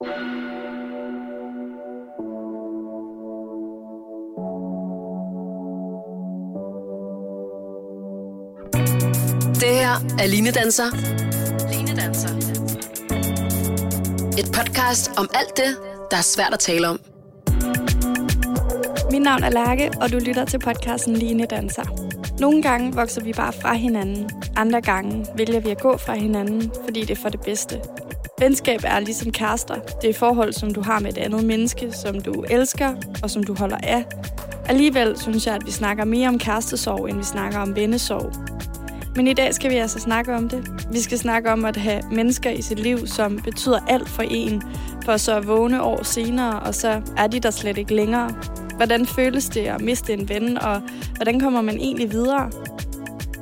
Det her er Line Danser. Line Danser. Et podcast om alt det, der er svært at tale om. Mit navn er Lærke, og du lytter til podcasten Line Danser. Nogle gange vokser vi bare fra hinanden. Andre gange vælger vi at gå fra hinanden, fordi det er for det bedste. Venskab er ligesom kærester. Det er forhold, som du har med et andet menneske, som du elsker og som du holder af. Alligevel synes jeg, at vi snakker mere om kærestesorg, end vi snakker om vennesorg. Men i dag skal vi altså snakke om det. Vi skal snakke om at have mennesker i sit liv, som betyder alt for en, for så at vågne år senere, og så er de der slet ikke længere. Hvordan føles det at miste en ven, og hvordan kommer man egentlig videre?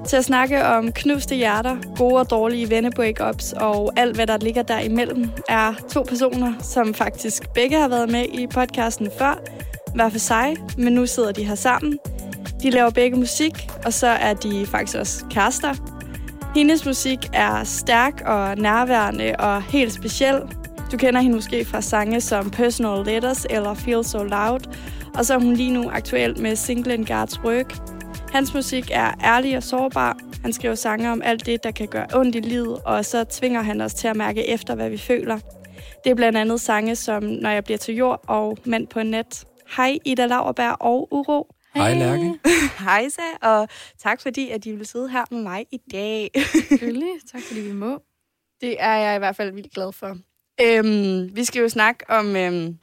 Til at snakke om knuste hjerter, gode og dårlige vennebreakups og alt, hvad der ligger derimellem, er to personer, som faktisk begge har været med i podcasten før, hver for sig, men nu sidder de her sammen. De laver begge musik, og så er de faktisk også kærester. Hendes musik er stærk og nærværende og helt speciel. Du kender hende måske fra sange som Personal Letters eller Feel So Loud, og så er hun lige nu aktuel med singlen Guards Work. Hans musik er ærlig og sårbar. Han skriver sange om alt det, der kan gøre ondt i livet, og så tvinger han os til at mærke efter, hvad vi føler. Det er blandt andet sange som Når jeg bliver til jord og Mand på net. Hej Ida Lauerberg og Uro. Hej Lærke. Hej Sa, og tak fordi, at I vil sidde her med mig i dag. Selvfølgelig. Tak fordi vi må. Det er jeg i hvert fald vildt glad for. Øhm, vi skal jo snakke om... Øhm,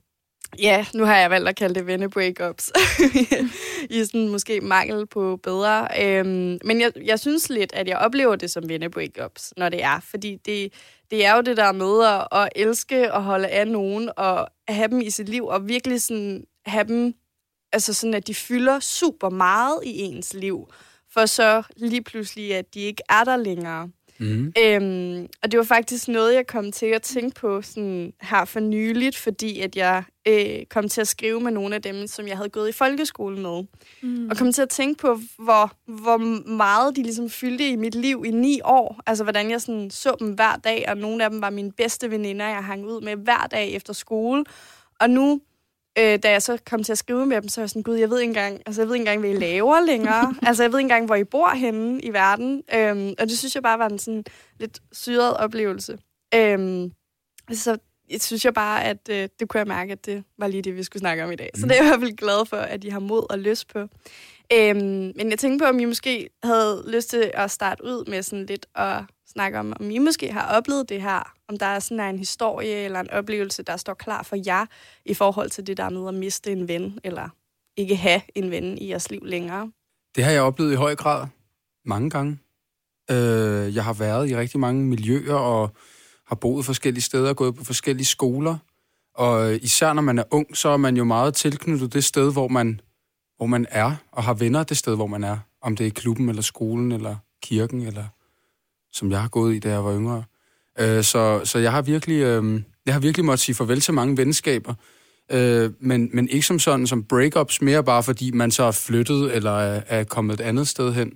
ja, nu har jeg valgt at kalde det vennebreakups. I sådan måske mangel på bedre. Øhm, men jeg, jeg synes lidt, at jeg oplever det som vennebreakups, når det er. Fordi det, det er jo det der med at, at elske og holde af nogen, og have dem i sit liv, og virkelig sådan have dem altså sådan, at de fylder super meget i ens liv, for så lige pludselig, at de ikke er der længere. Mm. Øhm, og det var faktisk noget, jeg kom til at tænke på sådan her for nyligt, fordi at jeg øh, kom til at skrive med nogle af dem, som jeg havde gået i folkeskolen med. Mm. Og kom til at tænke på, hvor, hvor meget de ligesom fyldte i mit liv i ni år. Altså, hvordan jeg sådan så dem hver dag, og nogle af dem var mine bedste veninder, jeg hang ud med hver dag efter skole. Og nu øh, da jeg så kom til at skrive med dem, så var jeg sådan, gud, jeg ved ikke engang, altså, jeg ved ikke engang, hvad I laver længere. altså, jeg ved ikke engang, hvor I bor henne i verden. Øhm, og det synes jeg bare var en sådan lidt syret oplevelse. Øhm, så jeg synes jeg bare, at øh, det kunne jeg mærke, at det var lige det, vi skulle snakke om i dag. Så Mm. det er jeg i hvert fald glad for, at I har mod og lyst på. Øhm, men jeg tænkte på, om I måske havde lyst til at starte ud med sådan lidt at snakke om, om I måske har oplevet det her. Om der er sådan en historie eller en oplevelse, der står klar for jer i forhold til det der med at miste en ven, eller ikke have en ven i jeres liv længere. Det har jeg oplevet i høj grad mange gange. Øh, jeg har været i rigtig mange miljøer og har boet forskellige steder, gået på forskellige skoler. Og især når man er ung, så er man jo meget tilknyttet det sted, hvor man, hvor man er, og har venner det sted, hvor man er. Om det er klubben, eller skolen, eller kirken, eller som jeg har gået i, da jeg var yngre. Øh, så, så jeg har virkelig, øh, jeg har virkelig måttet sige farvel til mange venskaber. Øh, men, men ikke som sådan som breakups, mere bare fordi man så er flyttet eller er, er kommet et andet sted hen.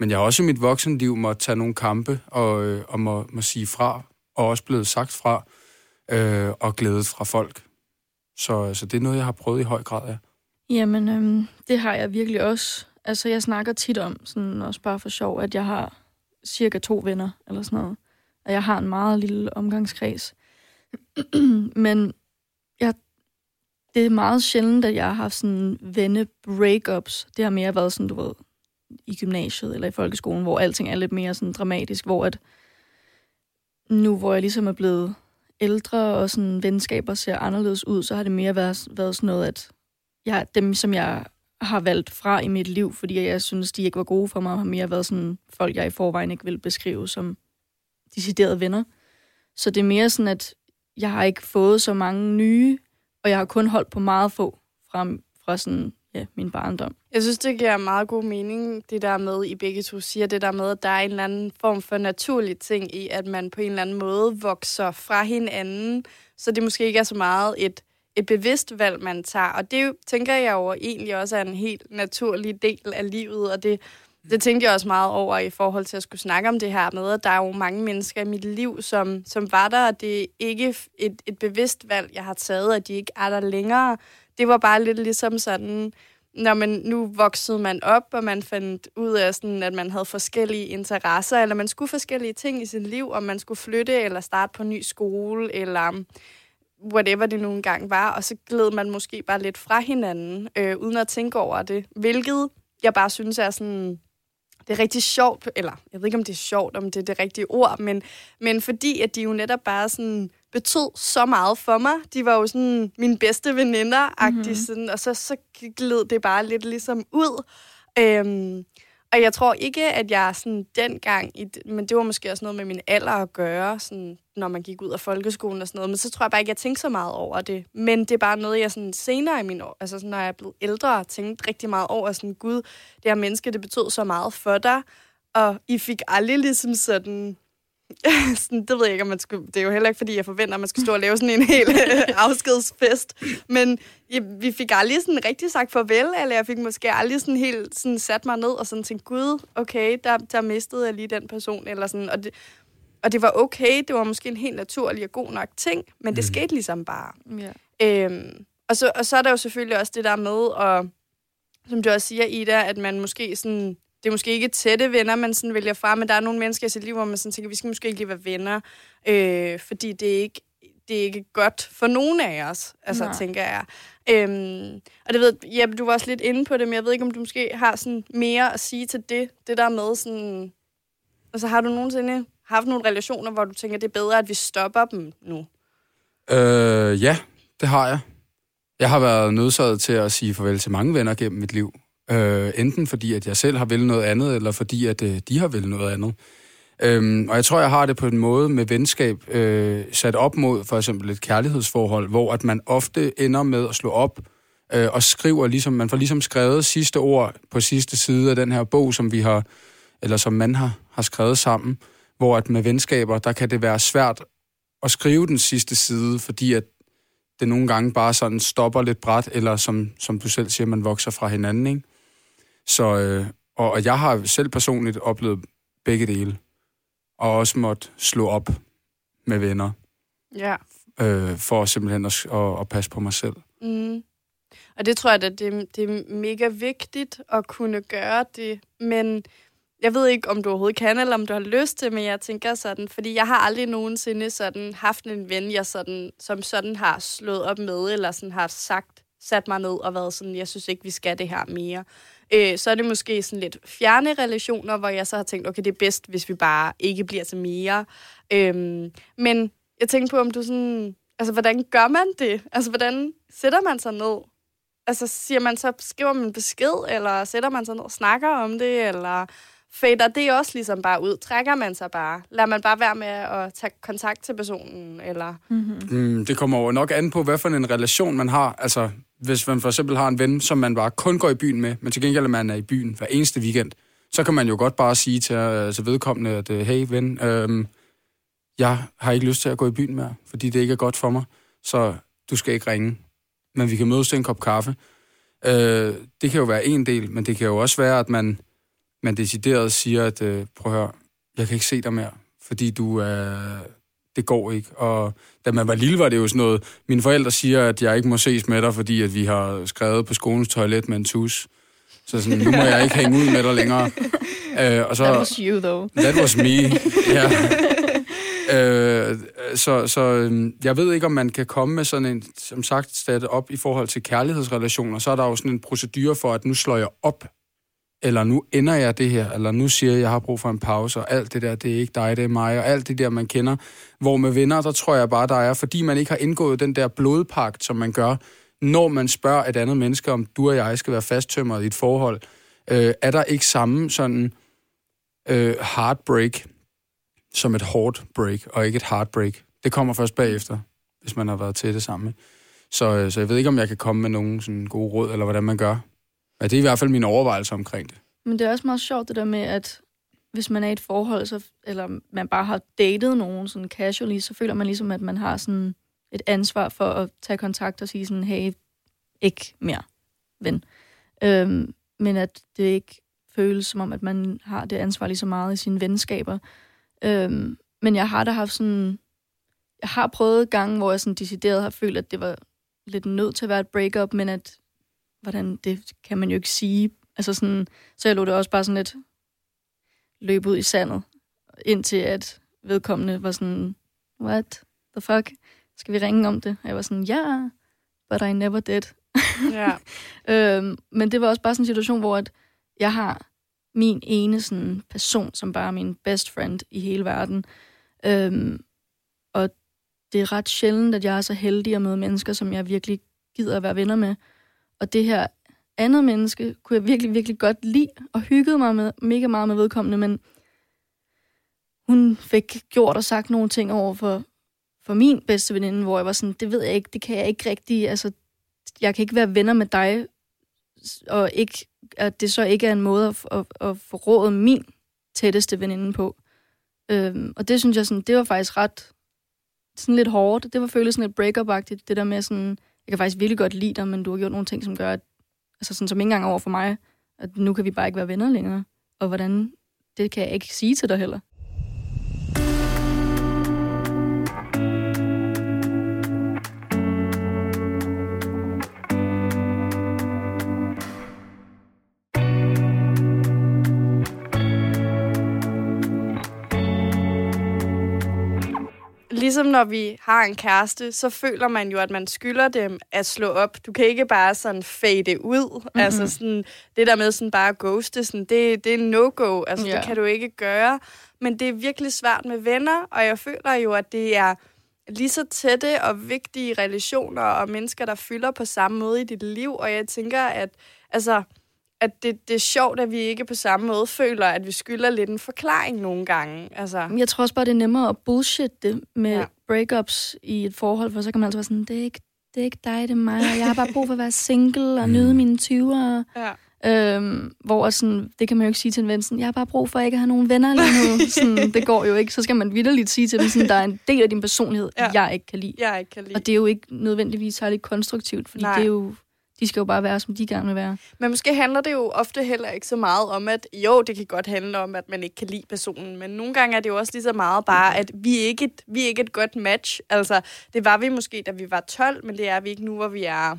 Men jeg har også i mit voksenliv måtte tage nogle kampe og, øh, og må, må sige fra, og også blevet sagt fra, øh, og glædet fra folk. Så, så det er noget, jeg har prøvet i høj grad af. Jamen, øhm, det har jeg virkelig også. Altså, jeg snakker tit om, sådan også bare for sjov, at jeg har cirka to venner, eller sådan noget. Og jeg har en meget lille omgangskreds. Men jeg, det er meget sjældent, at jeg har haft sådan venne-breakups. Det har mere været sådan, du ved, i gymnasiet eller i folkeskolen, hvor alting er lidt mere sådan dramatisk, hvor at nu, hvor jeg ligesom er blevet ældre, og sådan venskaber ser anderledes ud, så har det mere været, været sådan noget, at jeg, dem, som jeg har valgt fra i mit liv, fordi jeg synes, de ikke var gode for mig, og har mere været sådan folk, jeg i forvejen ikke vil beskrive som deciderede venner. Så det er mere sådan, at jeg har ikke fået så mange nye, og jeg har kun holdt på meget få fra, fra sådan, ja, min barndom. Jeg synes, det giver meget god mening, det der med, I begge to siger, det der med, at der er en eller anden form for naturlig ting i, at man på en eller anden måde vokser fra hinanden, så det måske ikke er så meget et, et bevidst valg, man tager. Og det tænker jeg jo egentlig også er en helt naturlig del af livet, og det det tænkte jeg også meget over i forhold til at skulle snakke om det her med, at der er jo mange mennesker i mit liv, som, som var der, og det er ikke et, et bevidst valg, jeg har taget, at de ikke er der længere. Det var bare lidt ligesom sådan, når man nu voksede man op, og man fandt ud af, sådan, at man havde forskellige interesser, eller man skulle forskellige ting i sit liv, om man skulle flytte, eller starte på en ny skole, eller whatever det nu engang var, og så gled man måske bare lidt fra hinanden, øh, uden at tænke over det, hvilket jeg bare synes er sådan det er rigtig sjovt, eller jeg ved ikke, om det er sjovt, om det er det rigtige ord, men, men fordi at de jo netop bare sådan betød så meget for mig. De var jo sådan mine bedste veninder, mm-hmm. sådan, og så, så gled det bare lidt ligesom ud. Øhm, og jeg tror ikke, at jeg sådan dengang, i, men det var måske også noget med min alder at gøre, sådan, når man gik ud af folkeskolen og sådan noget, men så tror jeg bare ikke, jeg tænkte så meget over det. Men det er bare noget, jeg sådan senere i min år, altså sådan, når jeg er blevet ældre, tænkt rigtig meget over, sådan, gud, det her menneske, det betød så meget for dig, og I fik aldrig ligesom sådan sådan, det ved jeg ikke, om man skulle... Det er jo heller ikke, fordi jeg forventer, at man skal stå og lave sådan en hel afskedsfest. Men jeg, vi fik aldrig sådan rigtig sagt farvel, eller jeg fik måske aldrig sådan helt sådan sat mig ned og sådan tænkt, gud, okay, der, der mistede jeg lige den person, eller sådan. Og det, og det var okay, det var måske en helt naturlig og god nok ting, men det mm. skete ligesom bare. Ja. Øhm, og, så, og så er der jo selvfølgelig også det der med, og som du også siger, Ida, at man måske sådan det er måske ikke tætte venner, man sådan vælger fra, men der er nogle mennesker i sit liv, hvor man sådan tænker, vi skal måske ikke lige være venner, øh, fordi det er ikke det er ikke godt for nogen af os, altså, Nej. tænker jeg. Øhm, og det ved ja, du var også lidt inde på det, men jeg ved ikke, om du måske har sådan mere at sige til det, det der med sådan... Altså, har du nogensinde haft nogle relationer, hvor du tænker, det er bedre, at vi stopper dem nu? Øh, ja, det har jeg. Jeg har været nødsaget til at sige farvel til mange venner gennem mit liv. Øh, enten fordi, at jeg selv har vel noget andet, eller fordi, at øh, de har vel noget andet. Øhm, og jeg tror, jeg har det på en måde med venskab øh, sat op mod for eksempel et kærlighedsforhold, hvor at man ofte ender med at slå op øh, og skriver ligesom, man får ligesom skrevet sidste ord på sidste side af den her bog, som vi har, eller som man har, har skrevet sammen, hvor at med venskaber, der kan det være svært at skrive den sidste side, fordi at det nogle gange bare sådan stopper lidt bræt, eller som, som du selv siger, man vokser fra hinanden, ikke? Så, øh, og, og jeg har selv personligt oplevet begge dele, og også måtte slå op med venner. Ja. Øh, for simpelthen at, at, at passe på mig selv. Mm. Og det tror jeg, at det, det er mega vigtigt at kunne gøre det, men jeg ved ikke, om du overhovedet kan, eller om du har lyst til, men jeg tænker sådan, fordi jeg har aldrig nogensinde sådan haft en ven, jeg sådan, som sådan har slået op med, eller sådan har sagt, sat mig ned og været sådan, jeg synes ikke, vi skal det her mere øh, så er det måske sådan lidt fjerne relationer, hvor jeg så har tænkt, okay, det er bedst, hvis vi bare ikke bliver til mere. Øhm, men jeg tænkte på, om du sådan... Altså, hvordan gør man det? Altså, hvordan sætter man sig ned? Altså, siger man så, skriver man besked, eller sætter man sig ned og snakker om det, eller fader det også ligesom bare ud? Trækker man sig bare? Lader man bare være med at tage kontakt til personen, eller? Mm-hmm. Mm, det kommer jo nok an på, hvad for en relation man har. Altså, hvis man for eksempel har en ven, som man bare kun går i byen med, men til gengæld er man er i byen hver eneste weekend, så kan man jo godt bare sige til, uh, til vedkommende, at uh, hey ven, uh, jeg har ikke lyst til at gå i byen mere, fordi det ikke er godt for mig, så du skal ikke ringe. Men vi kan mødes til en kop kaffe. Uh, det kan jo være en del, men det kan jo også være, at man, man decideret siger, at uh, prøv at høre, jeg kan ikke se dig mere, fordi du er, det går ikke. Og da man var lille, var det jo sådan noget, mine forældre siger, at jeg ikke må ses med dig, fordi at vi har skrevet på skolens toilet med en tus. Så sådan, nu må jeg ikke hænge ud med dig længere. Uh, og så, that was you, though. That was me, ja. Uh, så, så øhm, jeg ved ikke, om man kan komme med sådan en, som sagt, stat op i forhold til kærlighedsrelationer. Så er der jo sådan en procedure for, at nu slår jeg op eller nu ender jeg det her, eller nu siger jeg, at jeg har brug for en pause, og alt det der, det er ikke dig, det er mig, og alt det der, man kender. Hvor med venner, der tror jeg bare, der er, fordi man ikke har indgået den der blodpagt, som man gør, når man spørger et andet menneske, om du og jeg skal være fasttømret i et forhold, øh, er der ikke samme sådan øh, heartbreak som et hårdt break, og ikke et heartbreak. Det kommer først bagefter, hvis man har været til det sammen. Så, øh, så jeg ved ikke, om jeg kan komme med nogen sådan gode råd, eller hvordan man gør. Ja, det er i hvert fald min overvejelse omkring det. Men det er også meget sjovt det der med, at hvis man er i et forhold, så, eller man bare har datet nogen sådan casually, så føler man ligesom, at man har sådan et ansvar for at tage kontakt og sige sådan, hey, ikke mere, ven. Øhm, men at det ikke føles som om, at man har det ansvar lige så meget i sine venskaber. Øhm, men jeg har da haft sådan... Jeg har prøvet gange, hvor jeg sådan decideret har følt, at det var lidt nødt til at være et breakup, men at hvordan, det kan man jo ikke sige. Altså sådan, så jeg lå det også bare sådan lidt løbe ud i sandet, indtil at vedkommende var sådan, what the fuck, skal vi ringe om det? Og jeg var sådan, ja, yeah, but I never did. Ja. øhm, men det var også bare sådan en situation, hvor at jeg har min ene sådan, person, som bare er min best friend i hele verden. Øhm, og det er ret sjældent, at jeg er så heldig at møde mennesker, som jeg virkelig gider at være venner med. Og det her andet menneske kunne jeg virkelig, virkelig godt lide, og hyggede mig med, mega meget med vedkommende, men hun fik gjort og sagt nogle ting over for, for min bedste veninde, hvor jeg var sådan, det ved jeg ikke, det kan jeg ikke rigtig, altså, jeg kan ikke være venner med dig, og ikke, at det så ikke er en måde at, at, at forråde min tætteste veninde på. Øhm, og det synes jeg sådan, det var faktisk ret sådan lidt hårdt. Det var følelsen lidt break up det der med sådan, jeg kan faktisk virkelig godt lide dig, men du har gjort nogle ting, som gør, at, altså sådan, som ikke engang over for mig, at nu kan vi bare ikke være venner længere. Og hvordan, det kan jeg ikke sige til dig heller. Ligesom når vi har en kæreste, så føler man jo, at man skylder dem at slå op. Du kan ikke bare sådan fade ud. Mm-hmm. Altså sådan, det der med sådan bare at ghoste, sådan, det, det er no-go. Altså, Ja. det kan du ikke gøre. Men det er virkelig svært med venner, og jeg føler jo, at det er lige så tætte og vigtige relationer og mennesker, der fylder på samme måde i dit liv. Og jeg tænker, at, altså, at det, det er sjovt, at vi ikke på samme måde føler, at vi skylder lidt en forklaring nogle gange. Altså, Jeg tror også bare, det er nemmere at bullshit det med Ja. breakups i et forhold, for så kan man altså være sådan, det er ikke, det er ikke dig, det er mig, og jeg har bare brug for at være single og nyde mine 20'ere. ja. Øhm, hvor sådan, det kan man jo ikke sige til en ven, sådan, jeg har bare brug for at ikke have nogen venner lige nu. sådan, det går jo ikke. Så skal man vidderligt sige til dem, sådan, der er en del af din personlighed, ja. jeg ikke kan lide. jeg ikke kan lide. Og det er jo ikke nødvendigvis særlig konstruktivt, fordi Nej. det er jo, de skal jo bare være, som de gerne vil være. Men måske handler det jo ofte heller ikke så meget om, at jo, det kan godt handle om, at man ikke kan lide personen, men nogle gange er det jo også lige så meget bare, at vi er ikke et, vi er ikke et godt match. Altså, det var vi måske, da vi var 12, men det er vi ikke nu, hvor vi er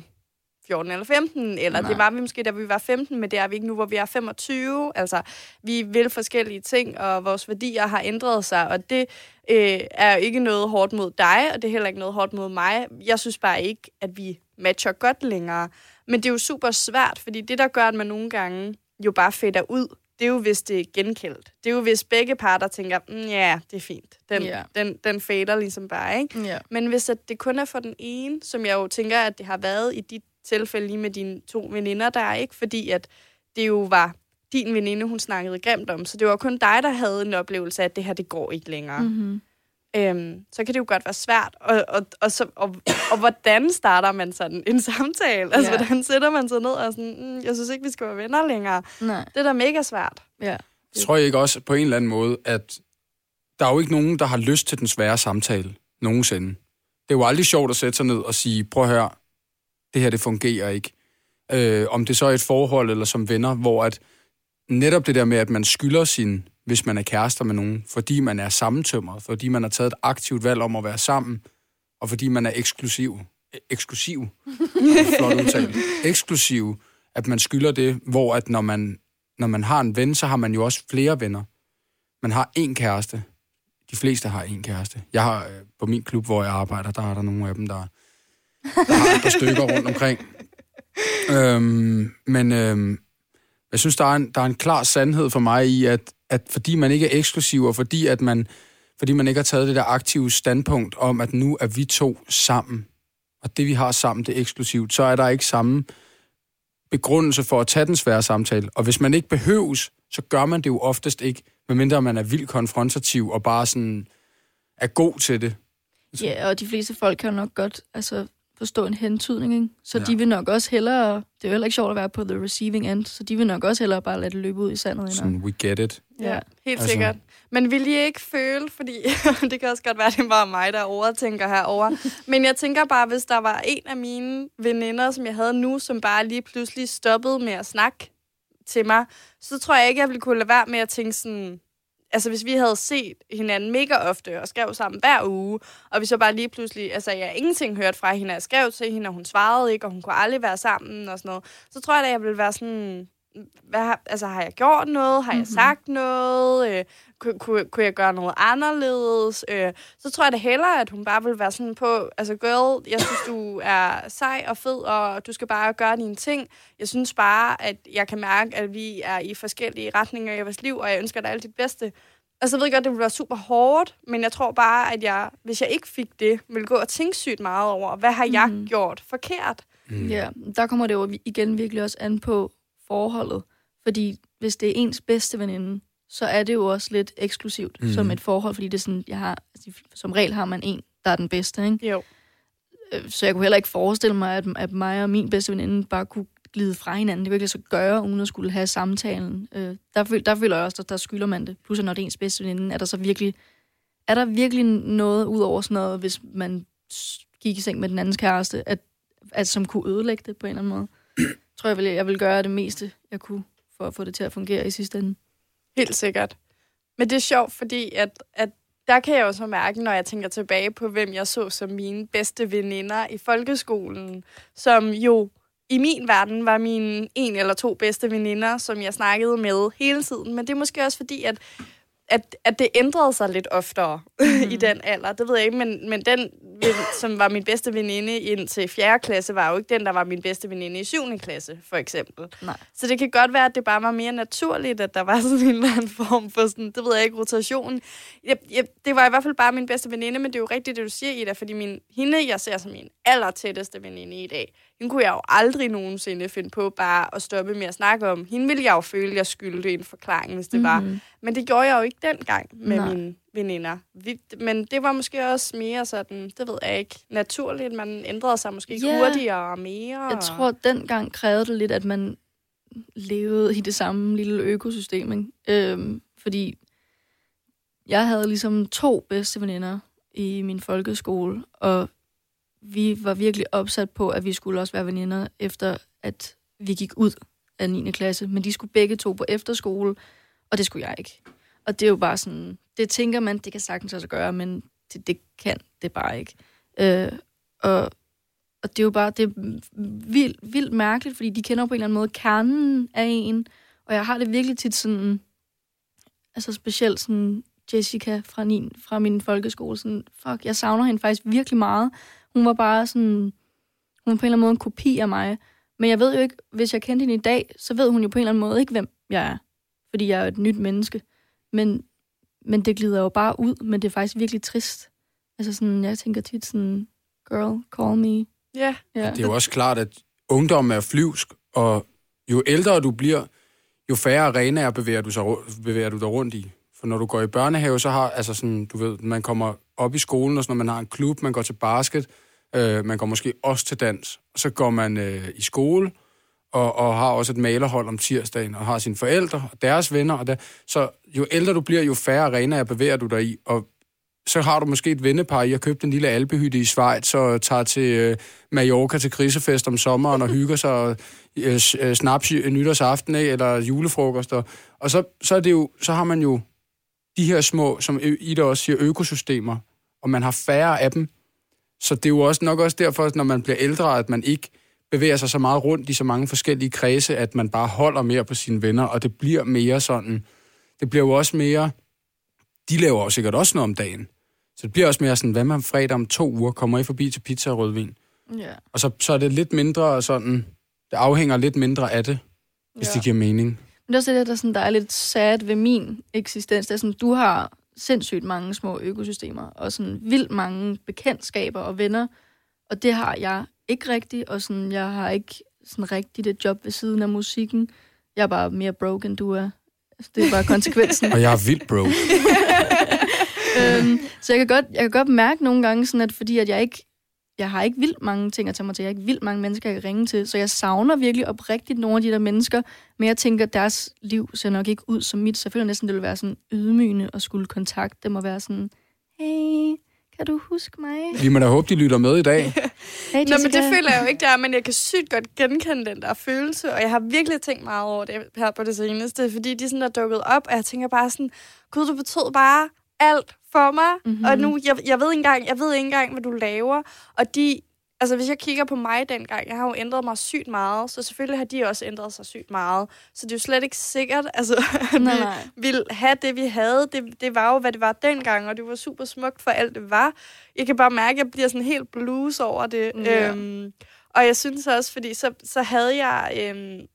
14 eller 15, eller Nej. det var vi måske, da vi var 15, men det er vi ikke nu, hvor vi er 25. Altså, vi vil forskellige ting, og vores værdier har ændret sig, og det øh, er jo ikke noget hårdt mod dig, og det er heller ikke noget hårdt mod mig. Jeg synes bare ikke, at vi matcher godt længere. Men det er jo super svært, fordi det, der gør, at man nogle gange jo bare fader ud, det er jo, hvis det er genkældt. Det er jo, hvis begge parter tænker, mm, ja, det er fint. Den, Ja. den, den fader ligesom bare, ikke? Ja. Men hvis at det kun er for den ene, som jeg jo tænker, at det har været i dit tilfælde lige med dine to veninder, der er ikke, fordi at det jo var din veninde, hun snakkede grimt om, så det var kun dig, der havde en oplevelse af, at det her, det går ikke længere. Mm. Mm-hmm. Øhm, så kan det jo godt være svært. Og, og, og, så, og, og hvordan starter man sådan en samtale? Altså, Ja. hvordan sætter man sig ned og sådan, mm, jeg synes ikke, vi skal være venner længere. Nej. Det er da mega svært. Ja. Tror jeg ikke også på en eller anden måde, at der er jo ikke nogen, der har lyst til den svære samtale nogensinde. Det er jo aldrig sjovt at sætte sig ned og sige, prøv at høre, det her det fungerer ikke. Øh, om det så er et forhold eller som venner, hvor at netop det der med, at man skylder sin, hvis man er kærester med nogen, fordi man er sammentømret, fordi man har taget et aktivt valg om at være sammen, og fordi man er eksklusiv. Eksklusiv. Flot udtalt. Eksklusiv, at man skylder det, hvor at når man, når man har en ven, så har man jo også flere venner. Man har én kæreste. De fleste har én kæreste. Jeg har øh, på min klub, hvor jeg arbejder, der er der nogle af dem, der, der har et stykker rundt omkring. Øhm, men øhm, jeg synes, der er, en, der er en klar sandhed for mig i, at, at fordi man ikke er eksklusiv, og fordi, at man, fordi man ikke har taget det der aktive standpunkt om, at nu er vi to sammen, og det vi har sammen, det er eksklusivt, så er der ikke samme begrundelse for at tage den svære samtale. Og hvis man ikke behøves, så gør man det jo oftest ikke, medmindre man er vildt konfrontativ og bare sådan er god til det. Ja, og de fleste folk kan jo nok godt altså, forstå en hentydning, ikke? Så Ja. de vil nok også hellere... Det er jo heller ikke sjovt at være på the receiving end, så de vil nok også hellere bare lade det løbe ud i sandet. Sådan, we get it. Ja, helt altså... sikkert. Men vil I ikke føle, fordi det kan også godt være, at det er bare mig, der overtænker herover. Men jeg tænker bare, hvis der var en af mine veninder, som jeg havde nu, som bare lige pludselig stoppede med at snakke til mig, så tror jeg ikke, jeg ville kunne lade være med at tænke sådan, altså hvis vi havde set hinanden mega ofte og skrev sammen hver uge, og vi så bare lige pludselig, altså jeg ingenting hørt fra hende, jeg skrev til hende, og hun svarede ikke, og hun kunne aldrig være sammen og sådan noget, så tror jeg da, jeg ville være sådan, hvad, har- altså har jeg gjort noget, har jeg sagt noget, øh, kunne, kunne, kunne jeg gøre noget anderledes, øh, så tror jeg det hellere, at hun bare vil være sådan på, altså girl, jeg synes, du er sej og fed, og du skal bare gøre dine ting. Jeg synes bare, at jeg kan mærke, at vi er i forskellige retninger i vores liv, og jeg ønsker dig alt dit bedste. Altså, jeg ved godt, det ville være super hårdt, men jeg tror bare, at jeg, hvis jeg ikke fik det, ville gå og tænke sygt meget over, hvad har jeg Mhm. gjort forkert? Mm. Ja, der kommer det jo igen virkelig også an på forholdet. Fordi hvis det er ens bedste veninde, så er det jo også lidt eksklusivt mm. som et forhold, fordi det er sådan, jeg har, altså, som regel har man en, der er den bedste, ikke? Jo. Øh, Så jeg kunne heller ikke forestille mig, at, at mig og min bedste veninde bare kunne glide fra hinanden. Det ville jeg så gøre, uden at skulle have samtalen. Øh, der, føl, der føler jeg også, at der skylder man det. Plus, at når det er ens bedste veninde, er der så virkelig, er der virkelig noget ud over sådan noget, hvis man gik i seng med den andens kæreste, at, at som kunne ødelægge det på en eller anden måde? Tror jeg, vil, jeg vil gøre det meste, jeg kunne, for at få det til at fungere i sidste ende. Helt sikkert. Men det er sjovt, fordi at, at der kan jeg jo så mærke, når jeg tænker tilbage på, hvem jeg så som mine bedste veninder i folkeskolen, som jo i min verden var mine en eller to bedste veninder, som jeg snakkede med hele tiden. Men det er måske også fordi, at, at, at det ændrede sig lidt oftere mm. i den alder. Det ved jeg ikke, men, men den, som var min bedste veninde indtil 4. klasse, var jo ikke den, der var min bedste veninde i 7. klasse, for eksempel. Nej. Så det kan godt være, at det bare var mere naturligt, at der var sådan en eller anden form for sådan, det ved jeg ikke, rotation. Jeg, jeg, det var i hvert fald bare min bedste veninde, men det er jo rigtigt, det du siger, Ida, fordi min, hende, jeg ser som min aller tætteste veninde i dag, hende kunne jeg jo aldrig nogensinde finde på bare at stoppe med at snakke om. Hende ville jeg jo føle, at jeg skyldte en forklaring, hvis det mm-hmm. var. Mhm. Men det gjorde jeg jo ikke dengang med Nej. Mine veninder. Vi, men det var måske også mere sådan, det ved jeg ikke, naturligt. Man ændrede sig måske ikke Ja. hurtigere og mere. Jeg tror, dengang krævede det lidt, at man levede i det samme lille økosystem. Ikke? Øhm, fordi jeg havde ligesom to bedste veninder i min folkeskole, og vi var virkelig opsat på, at vi skulle også være veninder, efter at vi gik ud af 9. klasse. Men de skulle begge to på efterskole, og det skulle jeg ikke. Og det er jo bare sådan, det tænker man, det kan sagtens også gøre, men det, det kan det bare ikke. Øh, og, og det er jo bare, det er vildt, vildt mærkeligt, fordi de kender på en eller anden måde kernen af en, og jeg har det virkelig tit sådan, altså specielt sådan Jessica fra, min, fra min folkeskole, sådan, fuck, jeg savner hende faktisk virkelig meget. Hun var bare sådan, hun var på en eller anden måde en kopi af mig, men jeg ved jo ikke, hvis jeg kendte hende i dag, så ved hun jo på en eller anden måde ikke, hvem jeg er, fordi jeg er et nyt menneske. Men, men det glider jo bare ud, men det er faktisk virkelig trist. Altså sådan, jeg tænker tit sådan, girl, call me. Ja, Ja. Det er jo også klart, at ungdom er flyvsk, og jo ældre du bliver, jo færre arenaer bevæger du, sig, bevæger du dig rundt i. For når du går i børnehave, så har, altså sådan, du ved, man kommer op i skolen, og sådan, når man har en klub, man går til basket, øh, man går måske også til dans, så går man øh, i skole, og, og har også et malerhold om tirsdagen, og har sine forældre og deres venner. Og der, så jo ældre du bliver, jo færre arenaer bevæger du dig i, og så har du måske et vennepar, I har købt en lille alpehytte i Schweiz, og tager til øh, Mallorca til krisefest om sommeren, og hygger sig, og øh, øh snaps øh, nytårsaften, af, eller julefrokost. Og, og så, så, er det jo, så har man jo de her små, som I Ida også siger, økosystemer, og man har færre af dem. Så det er jo også nok også derfor, når man bliver ældre, at man ikke bevæger sig så meget rundt i så mange forskellige kredse, at man bare holder mere på sine venner, og det bliver mere sådan, det bliver jo også mere, de laver jo sikkert også noget om dagen. Så det bliver også mere sådan, hvad man fredag om to uger kommer I forbi til pizza og rødvin. Ja. Og så, så er det lidt mindre sådan, det afhænger lidt mindre af det, hvis ja. det giver mening. Men det er også det, der, sådan, der er lidt sad ved min eksistens. Det er sådan, du har sindssygt mange små økosystemer, og sådan vildt mange bekendtskaber og venner, og det har jeg ikke rigtigt, og sådan, jeg har ikke sådan rigtigt et job ved siden af musikken. Jeg er bare mere broke, end du er. Altså, det er bare konsekvensen. Og jeg er vildt broke. øhm, så jeg kan, godt, jeg kan godt mærke nogle gange, sådan at fordi at jeg ikke jeg har ikke vildt mange ting at tage mig til. Jeg har ikke vildt mange mennesker, jeg kan ringe til. Så jeg savner virkelig oprigtigt nogle af de der mennesker. Men jeg tænker, at deres liv ser nok ikke ud som mit. Så jeg føler næsten, det ville være sådan ydmygende at skulle kontakte dem og være sådan, hey, Kan du huske mig? Vi må da håbe, de lytter med i dag. Hey, Nå, men det føler jeg jo ikke, det er, men jeg kan sygt godt genkende den der følelse, og jeg har virkelig tænkt meget over det her på det seneste, fordi de sådan er dukket op, og jeg tænker bare sådan, gud, du betød bare alt for mig, mm-hmm. og nu, jeg, jeg, ved ikke engang, jeg ved ikke engang, hvad du laver, og de, altså hvis jeg kigger på mig dengang, jeg har jo ændret mig sygt meget, så selvfølgelig har de også ændret sig sygt meget, så det er jo slet ikke sikkert, altså, at Nej, vi nej. ville have det, vi havde, det, det var jo, hvad det var dengang, og det var super smukt for alt det var. Jeg kan bare mærke, at jeg bliver sådan helt blues over det. Ja. Øhm, og jeg synes også, fordi så, så havde jeg øhm,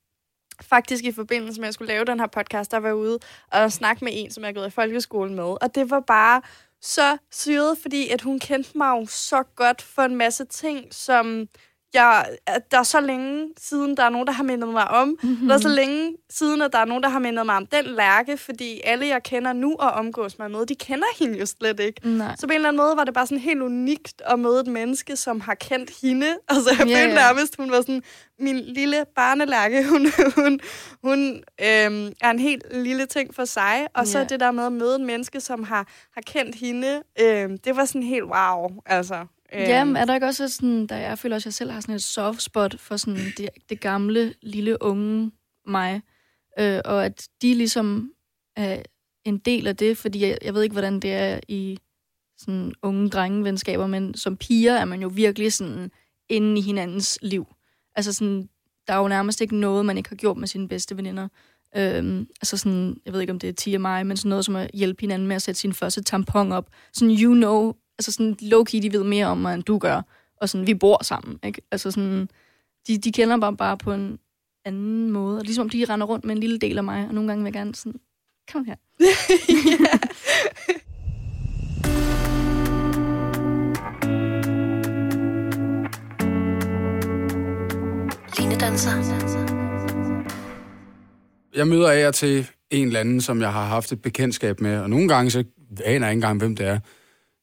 faktisk i forbindelse med, at jeg skulle lave den her podcast, der var jeg ude og snakke med en, som jeg er gået i folkeskolen med. Og det var bare så syret, fordi at hun kendte mig jo så godt for en masse ting, som jeg, at der er så længe siden, der er nogen, der har mindet mig om. Mm-hmm. Der er så længe siden, at der er nogen, der har mindet mig om den lærke, fordi alle, jeg kender nu og omgås mig med, de kender hende jo slet ikke. Nej. Så på en eller anden måde var det bare sådan helt unikt at møde et menneske, som har kendt hende. Altså, jeg yeah, følte nærmest, hun var sådan min lille barnelærke. Hun, hun, hun øhm, er en helt lille ting for sig. Og så Ja. det der med at møde et menneske, som har, har kendt hende, øhm, det var sådan helt wow. Altså, Jamen, er der ikke også sådan, der jeg føler også, at jeg selv har sådan et soft spot for sådan det, det gamle, lille, unge mig, øh, og at de ligesom er en del af det, fordi jeg, jeg ved ikke, hvordan det er i sådan unge drengevenskaber, men som piger er man jo virkelig sådan inde i hinandens liv. Altså sådan, der er jo nærmest ikke noget, man ikke har gjort med sine bedste veninder. Øhm, altså sådan, jeg ved ikke, om det er TMI, men sådan noget som at hjælpe hinanden med at sætte sin første tampon op. Sådan, you know, altså sådan low-key, de ved mere om mig, end du gør. Og sådan, vi bor sammen, ikke? Altså sådan, de, de kender mig bare på en anden måde. Og ligesom om de render rundt med en lille del af mig, og nogle gange vil jeg gerne sådan, kom her. Line danser. Jeg møder af og til en eller anden, som jeg har haft et bekendtskab med, og nogle gange så aner jeg ikke engang, hvem det er.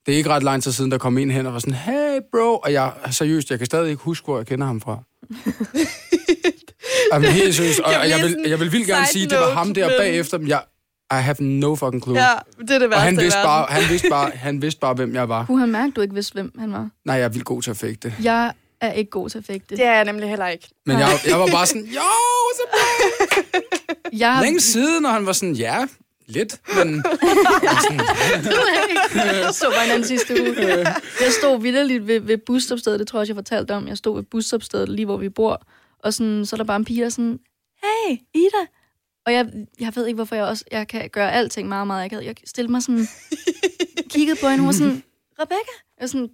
Det er ikke ret lang tid siden, der kom en hen og var sådan, hey bro, og jeg, seriøst, jeg kan stadig ikke huske, hvor jeg kender ham fra. Jamen, helt seriøst, og Jeg jeg vil, jeg vil vildt gerne sige, at det var ham der men- bagefter, men jeg, I have no fucking clue. Ja, det er det værste og han vidste, bare, han, vidste bare, han vidste bare, hvem jeg var. Kunne han mærke, at du ikke vidste, hvem han var? Nej, jeg er vildt god til at fake det. Jeg er ikke god til at fægte. Det er jeg nemlig heller ikke. Men jeg, jeg var bare sådan, jo, så Jeg har længe siden, og han var sådan, ja, lidt, men... Jeg så bare hinanden sidste uge. Jeg stod vidderligt ved, ved busstopstedet, det tror jeg også, jeg fortalte om. Jeg stod ved busstopstedet, lige hvor vi bor. Og sådan, så er der bare en pige, der er sådan, hey, Ida. Og jeg, jeg ved ikke, hvorfor jeg også jeg kan gøre alting meget, meget akavet. Jeg stillede mig sådan, kiggede på hende, var sådan, Rebecca? Jeg sådan,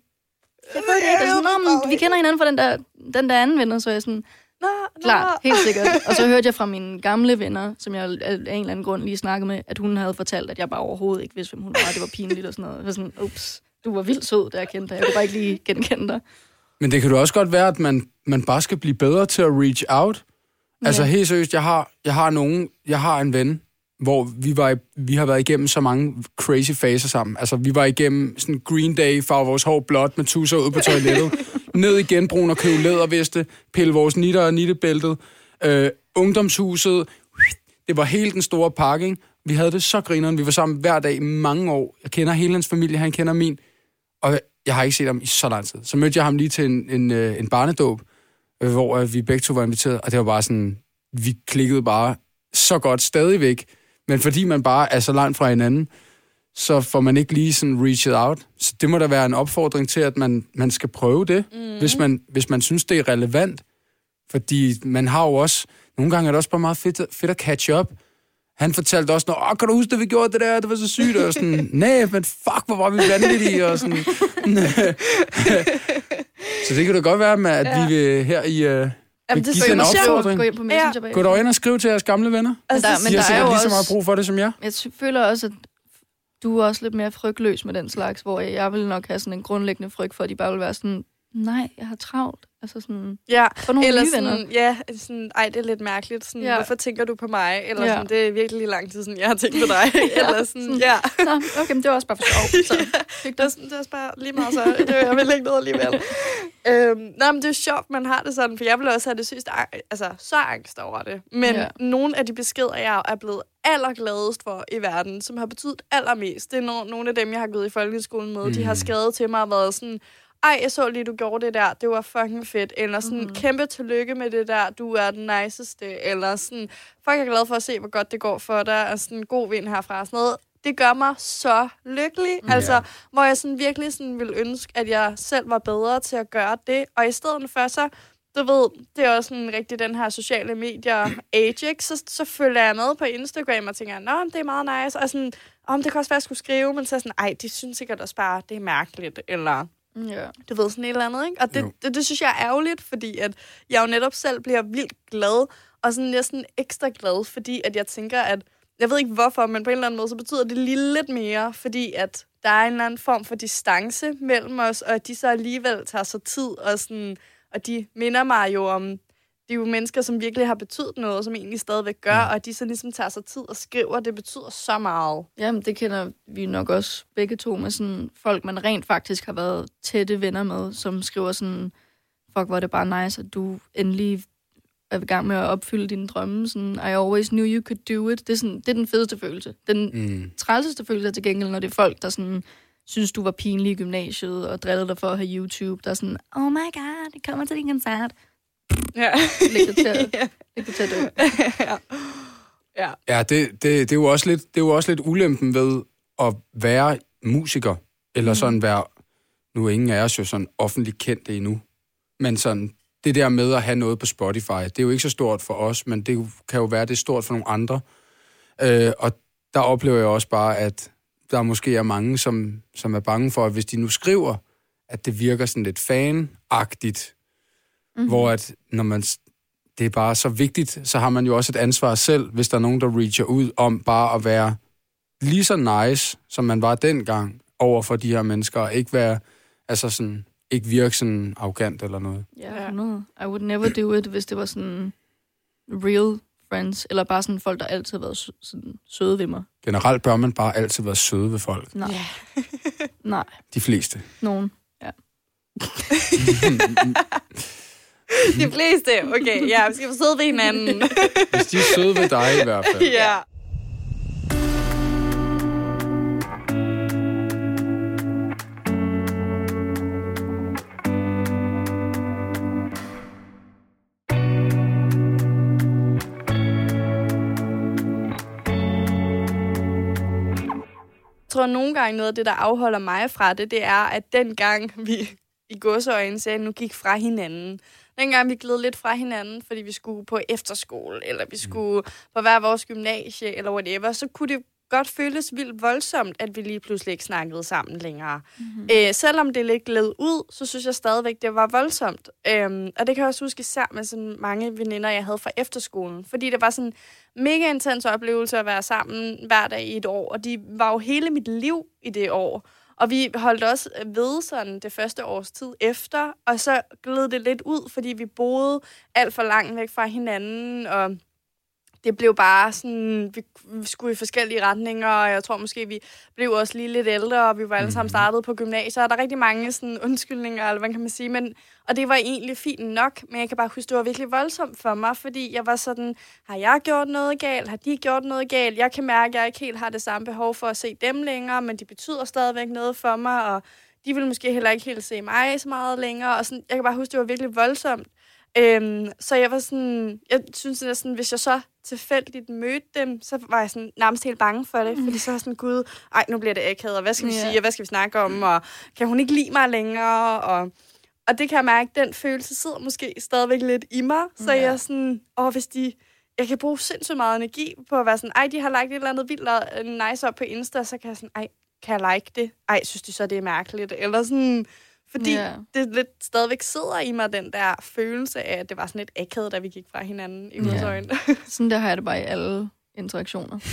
jeg ved det ikke. Sådan, men vi kender hinanden fra den der, den der anden venner, så jeg sådan, Nå, Klart, nå. helt sikkert. Og så hørte jeg fra mine gamle venner, som jeg af en eller anden grund lige snakkede med, at hun havde fortalt, at jeg bare overhovedet ikke vidste, hvem hun var. Det var pinligt og sådan noget. Jeg var sådan, ups, du var vildt sød, da jeg kendte dig. Jeg kunne bare ikke lige genkende dig. Men det kan jo også godt være, at man, man bare skal blive bedre til at reach out. Altså Ja. helt seriøst, jeg har, jeg har nogen, jeg har en ven, hvor vi, var, vi har været igennem så mange crazy faser sammen. Altså vi var igennem sådan Green Day, farve vores hår blåt med tusser ud på toilettet, ned i genbrugen og købe læderveste, pille vores nitter og nittebæltet, øh, ungdomshuset, det var helt den store pakke, Vi havde det så grineren. Vi var sammen hver dag i mange år. Jeg kender hele hans familie, han kender min. Og jeg har ikke set ham i så lang tid. Så mødte jeg ham lige til en, en, øh, en barnedåb, øh, hvor øh, vi begge to var inviteret, og det var bare sådan, vi klikkede bare så godt stadigvæk. Men fordi man bare er så langt fra hinanden, så får man ikke lige sådan reached out. Så det må da være en opfordring til, at man, man skal prøve det, mm. hvis, man, hvis man synes, det er relevant. Fordi man har jo også, nogle gange er det også bare meget fedt, fedt at catch up. Han fortalte også, Åh, kan du huske, at vi gjorde det der, det var så sygt, og sådan, nej, men fuck, hvor var vi vanvittige, og sådan. så det kan da godt være med, at ja. vi vil her i... Uh, Jamen, det er sjovt. opfordring. Gå ind på Messenger Ja. Gå dog ind og skriv til jeres gamle venner. Altså, der- det men De der er sikkert jo lige så meget også- brug for det som jeg. Jeg føler også, at du er også lidt mere frygtløs med den slags, hvor jeg vil nok have sådan en grundlæggende frygt for, at de bare vil være sådan, nej, jeg har travlt. Altså sådan, Ja, for nogle eller nye venner. sådan, ja, sådan, ej, det er lidt mærkeligt. Sådan, Ja. ja. Hvorfor tænker du på mig? Eller Ja. ja. sådan, det er virkelig lang tid siden, jeg har tænkt på dig. eller sådan, sådan- ja. Nå, okay, men det var også bare for sjov. Så. Det er, sådan, det er også bare lige meget så. Det, jeg vil ikke noget alligevel. øhm, nej, men det er sjovt, man har det sådan, for jeg ville også have det sidste, altså så angst over det. Men Ja. ja. nogle af de beskeder, jeg er blevet allergladest for i verden, som har betydet allermest, det er no- nogle af dem, jeg har gået i folkeskolen med. Mm. De har Mm. skrevet til mig og været sådan, ej, jeg så lige, du gjorde det der, det var fucking fedt. Eller sådan, Mhm. mm. kæmpe tillykke med det der, du er den niceste. Eller sådan, fuck, jeg er glad for at se, hvor godt det går for dig, og sådan, god vind herfra. Sådan noget. Det gør mig så lykkelig. Mm. Altså, hvor jeg sådan virkelig sådan ville ønske, at jeg selv var bedre til at gøre det. Og i stedet for så, du ved, det er også sådan rigtig den her sociale medier age, ikke? Så, så følger jeg med på Instagram og tænker, nå, det er meget nice. Og sådan, om det kan også være, at jeg skulle skrive, men så sådan, ej, de synes sikkert også bare, det er mærkeligt. Eller Ja. du ved, sådan et eller andet, ikke? Og det, det, det, synes jeg er ærgerligt, fordi at jeg jo netop selv bliver vildt glad, og sådan næsten ekstra glad, fordi at jeg tænker, at jeg ved ikke hvorfor, men på en eller anden måde, så betyder det lige lidt mere, fordi at der er en eller anden form for distance mellem os, og at de så alligevel tager sig tid, og, sådan, og de minder mig jo om, de er jo mennesker, som virkelig har betydet noget, som egentlig stadigvæk gør, og at de så ligesom tager sig tid og skriver, det betyder så meget. Jamen, det kender vi nok også begge to med sådan folk, man rent faktisk har været tætte venner med, som skriver sådan, fuck, hvor er det bare nice, at du endelig er i gang med at opfylde dine drømme. Sådan, I always knew you could do it. Det er, sådan, det er den fedeste følelse. Den Mm. trælseste følelse er til gengæld, når det er folk, der sådan, synes, du var pinlig i gymnasiet, og drillede dig for at have YouTube, der er sådan, oh my god, det kommer til din koncert. Ja. Læg dig til at, ja. læg dig til at dø. ja. ja. Ja, det, det, det, er jo også lidt, det er jo også lidt ulempen ved at være musiker, eller Mm. sådan være, nu er ingen af os jo sådan offentligt kendte endnu, men sådan, det der med at have noget på Spotify, det er jo ikke så stort for os, men det kan jo være, det er stort for nogle andre. Øh, og der oplever jeg også bare, at der måske er mange, som, som er bange for, at hvis de nu skriver, at det virker sådan lidt fan-agtigt, mm-hmm. hvor at når man, det er bare så vigtigt, så har man jo også et ansvar selv, hvis der er nogen, der reacher ud om bare at være lige så nice, som man var dengang over for de her mennesker, og ikke være, altså sådan, ikke virke sådan arrogant eller noget. Ja, Ja. 100. I would never do it, hvis det var sådan real friends, eller bare sådan folk, der altid har været sø- sådan søde ved mig. Generelt bør man bare altid være søde ved folk. Nej, Ja. nej, De fleste. nogen. De fleste, okay, ja, vi skal sidde ved hinanden. Hvis de er søde ved dig i hvert fald. ja. Jeg tror nogle gange noget af det, der afholder mig fra det, det er, at dengang vi i godsøjne sagde, nu gik fra hinanden. Dengang vi gled lidt fra hinanden, fordi vi skulle på efterskole, eller vi skulle på hver vores gymnasie, eller whatever, så kunne det godt føles vildt voldsomt, at vi lige pludselig ikke snakkede sammen længere. Mm-hmm. Æ, selvom det lidt gled ud, så synes jeg stadigvæk, det var voldsomt. Æm, og det kan jeg også huske især med sådan mange veninder, jeg havde fra efterskolen. Fordi det var sådan en mega intens oplevelse at være sammen hver dag i et år, og de var jo hele mit liv i det år. Og vi holdt også ved sådan det første års tid efter, og så gled det lidt ud, fordi vi boede alt for langt væk fra hinanden, og det blev bare sådan, vi, vi skulle i forskellige retninger, og jeg tror måske, vi blev også lige lidt ældre, og vi var alle sammen startet på gymnasiet, og der er rigtig mange sådan, undskyldninger, eller hvad kan man sige, men, og det var egentlig fint nok, men jeg kan bare huske, det var virkelig voldsomt for mig, fordi jeg var sådan, har jeg gjort noget galt? Har de gjort noget galt? Jeg kan mærke, at jeg ikke helt har det samme behov for at se dem længere, men de betyder stadigvæk noget for mig, og de vil måske heller ikke helt se mig så meget længere, og sådan, jeg kan bare huske, det var virkelig voldsomt. Øhm, så jeg var sådan, jeg synes næsten, hvis jeg så tilfældigt mødte dem, så var jeg sådan nærmest helt bange for det, fordi så var sådan, gud, ej, nu bliver det akavet, og hvad skal vi Ja. sige, og hvad skal vi snakke om, og kan hun ikke lide mig længere, og, og det kan jeg mærke, den følelse sidder måske stadigvæk lidt i mig, så Ja. jeg er sådan, åh, hvis de, jeg kan bruge sindssygt meget energi på at være sådan, ej, de har lagt et eller andet vildt øh, nice op på Insta, så kan jeg sådan, ej, kan jeg like det? Ej, synes de så, det er mærkeligt? Eller sådan, fordi Ja. det lidt stadigvæk sidder i mig, den der følelse af, at det var sådan et akavet, da vi gik fra hinanden i Ja. vores øjne. Sådan der har jeg det bare i alle interaktioner.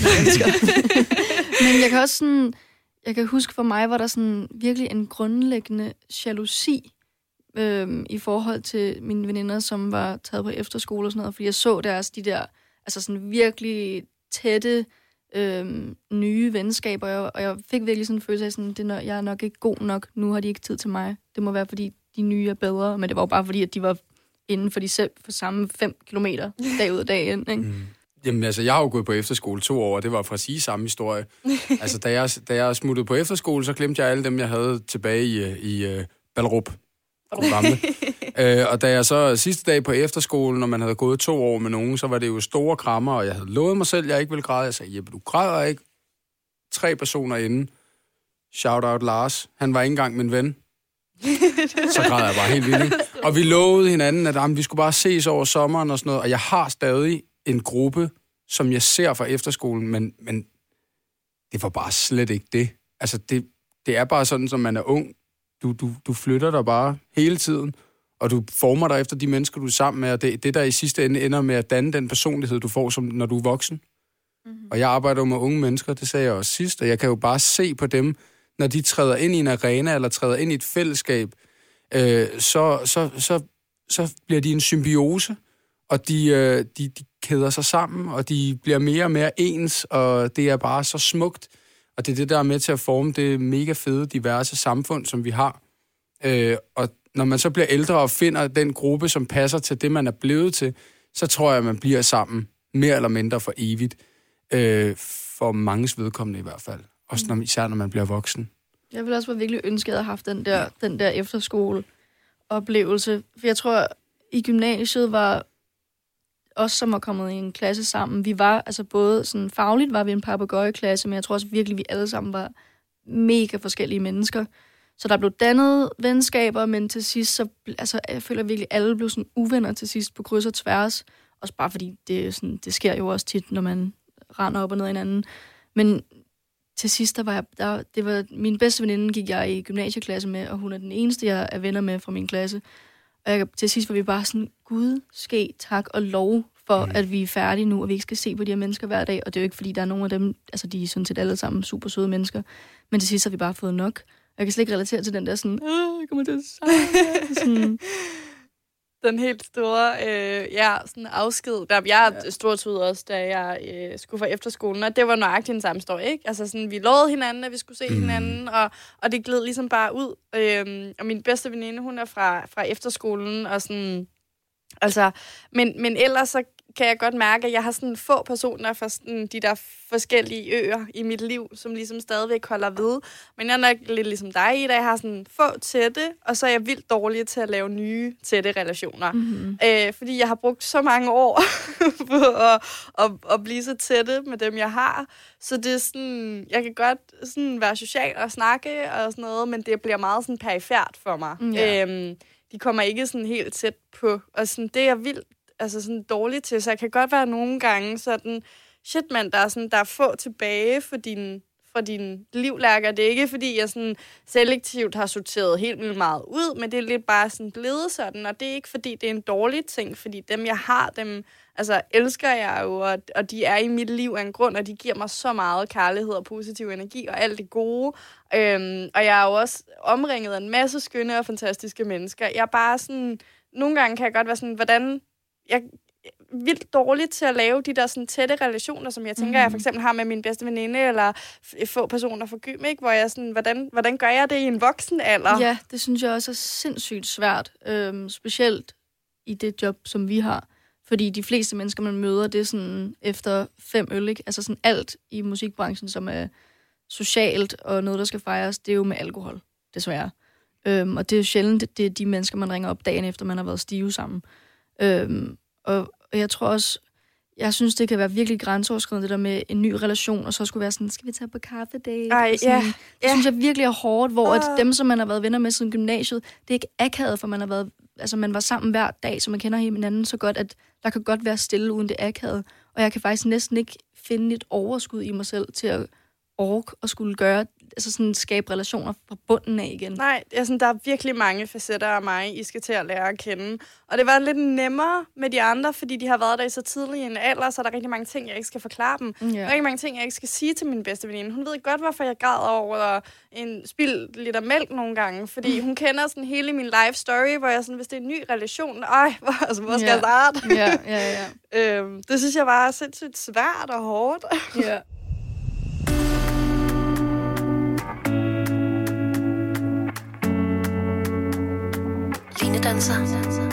Men jeg kan også sådan, jeg kan huske for mig, var der sådan virkelig en grundlæggende jalousi øhm, i forhold til mine veninder, som var taget på efterskole og sådan noget, fordi jeg så deres, de der, altså sådan virkelig tætte, øhm, nye venskaber, og jeg, og jeg fik virkelig sådan en følelse af, sådan, det er, jeg er nok ikke god nok, nu har de ikke tid til mig. Det må være, fordi de nye er bedre, men det var jo bare fordi, at de var inden for de selv for samme 5 kilometer dag ud og dag ind. Ikke? Mm. Jamen altså, jeg har jo gået på efterskole to år, og det var præcis samme historie. altså, da jeg, da jeg smuttede på efterskole, så glemte jeg alle dem, jeg havde tilbage i, øh, i uh, Ballerup. Gamle. øh, og da jeg så sidste dag på efterskolen, når man havde gået to år med nogen, så var det jo store krammer, og jeg havde lovet mig selv, at jeg ikke ville græde. Jeg sagde, Jeppe, du græder ikke. Tre personer inden. Shout out Lars. Han var ikke engang min ven. så græd jeg bare helt vildt. Og vi lovede hinanden, at jamen, vi skulle bare ses over sommeren og sådan noget. Og jeg har stadig en gruppe, som jeg ser fra efterskolen, men, men det var bare slet ikke det. Altså, det, det er bare sådan, som man er ung. Du, du, du flytter dig bare hele tiden, og du former dig efter de mennesker, du er sammen med, og det, det der i sidste ende ender med at danne den personlighed, du får, som, når du er voksen. Mm-hmm. Og jeg arbejder jo med unge mennesker, det sagde jeg også sidst, og jeg kan jo bare se på dem, når de træder ind i en arena, eller træder ind i et fællesskab, øh, så, så, så, så bliver de en symbiose, og de, øh, de, de kæder sig sammen, og de bliver mere og mere ens, og det er bare så smukt. Og det er det, der er med til at forme det mega fede, diverse samfund, som vi har. Øh, og når man så bliver ældre og finder den gruppe, som passer til det, man er blevet til, så tror jeg, at man bliver sammen mere eller mindre for evigt. Øh, for manges vedkommende i hvert fald. Også når, især når man bliver voksen. Jeg ville også være virkelig ønske, at jeg havde haft den der, den der efterskole-oplevelse. For jeg tror, i gymnasiet var os, som var kommet i en klasse sammen, vi var, altså både sådan fagligt var vi en papegøjeklasse, men jeg tror også virkelig, vi alle sammen var mega forskellige mennesker. Så der blev dannet venskaber, men til sidst, så, altså, jeg føler virkelig, at alle blev sådan uvenner til sidst på kryds og tværs. Også bare fordi, det, sådan, det sker jo også tit, når man render op og ned hinanden. Men til sidst, der var jeg, der, det var min bedste veninde, gik jeg i gymnasieklasse med, og hun er den eneste, jeg er venner med fra min klasse. Og jeg, til sidst var vi bare sådan, Gud, ske, tak og lov for, mm. at vi er færdige nu, og vi ikke skal se på de her mennesker hver dag. Og det er jo ikke, fordi der er nogen af dem, altså de er sådan set alle sammen super søde mennesker. Men til sidst har vi bare fået nok. Jeg kan slet ikke relatere til den der sådan, "Åh, jeg kommer til at savne." sådan, den helt store øh, ja, sådan afsked. Der, jeg ja. stort ud også, da jeg øh, skulle fra efterskolen, og det var nøjagtigt den samme story, ikke? Altså sådan, vi lovede hinanden, at vi skulle se mm. hinanden, og, og det gled ligesom bare ud. Øhm, og min bedste veninde, hun er fra, fra efterskolen, og sådan... Altså, men, men ellers så kan jeg godt mærke, at jeg har sådan få personer fra sådan de der forskellige øer i mit liv, som ligesom stadigvæk holder ved. Men jeg er nok lidt ligesom dig i dag. Jeg har sådan få tætte, og så er jeg vildt dårlig til at lave nye tætte relationer. Mm-hmm. Øh, fordi jeg har brugt så mange år på at, at, at blive så tætte med dem, jeg har. Så det er sådan, jeg kan godt sådan være social og snakke og sådan noget, men det bliver meget sådan perifært for mig. Mm, ja. Øhm, de kommer ikke sådan helt tæt på. Og sådan, det er jeg vildt altså sådan dårlig til, så jeg kan godt være nogle gange sådan, shit mand, der er, sådan, der er få tilbage for din, for din livlærker. Det er ikke, fordi jeg sådan selektivt har sorteret helt vildt meget ud, men det er lidt bare sådan blevet sådan, og det er ikke, fordi det er en dårlig ting, fordi dem, jeg har, dem altså, elsker jeg jo, og, og de er i mit liv af en grund, og de giver mig så meget kærlighed og positiv energi og alt det gode. Øhm, og jeg er jo også omringet af en masse skønne og fantastiske mennesker. Jeg er bare sådan, nogle gange kan jeg godt være sådan, hvordan jeg er vildt dårlig til at lave de der sådan tætte relationer, som jeg tænker, mm. jeg for eksempel har med min bedste veninde, eller f- få personer fra gym, ikke? hvor jeg sådan, hvordan, hvordan gør jeg det i en voksen alder? Ja, det synes jeg også er sindssygt svært. Øhm, specielt i det job, som vi har. Fordi de fleste mennesker, man møder, det er sådan efter fem øl, ikke? Altså sådan alt i musikbranchen, som er socialt og noget, der skal fejres, det er jo med alkohol, desværre. Øhm, og det er jo sjældent, det er de mennesker, man ringer op dagen efter, man har været stive sammen. Øhm, og, og jeg tror også, jeg synes, det kan være virkelig grænseoverskridende, det der med en ny relation, og så skulle være sådan, skal vi tage på kaffe date? Ej, ja, Det ja. synes jeg virkelig er hårdt, hvor at Åh. dem, som man har været venner med siden gymnasiet, det er ikke akavet, for man har været, altså man var sammen hver dag, så man kender hinanden så godt, at der kan godt være stille uden det akavet. Og jeg kan faktisk næsten ikke finde et overskud i mig selv til at orke og skulle gøre altså sådan skabe relationer fra bunden af igen. Nej, sådan, der er virkelig mange facetter af mig, I skal til at lære at kende. Og det var lidt nemmere med de andre, fordi de har været der i så tidlig en alder, så er der rigtig mange ting, jeg ikke skal forklare dem. Der er rigtig mange ting, jeg ikke skal sige til min bedste veninde. Hun ved godt, hvorfor jeg græder over en spild liter mælk nogle gange, fordi hun kender sådan hele min life story, hvor jeg sådan, hvis det er en ny relation, ej, hvor, altså, hvor skal Ja. jeg starte? Ja, ja, ja. øhm, det synes jeg var sindssygt svært og hårdt. ja. Linedanser.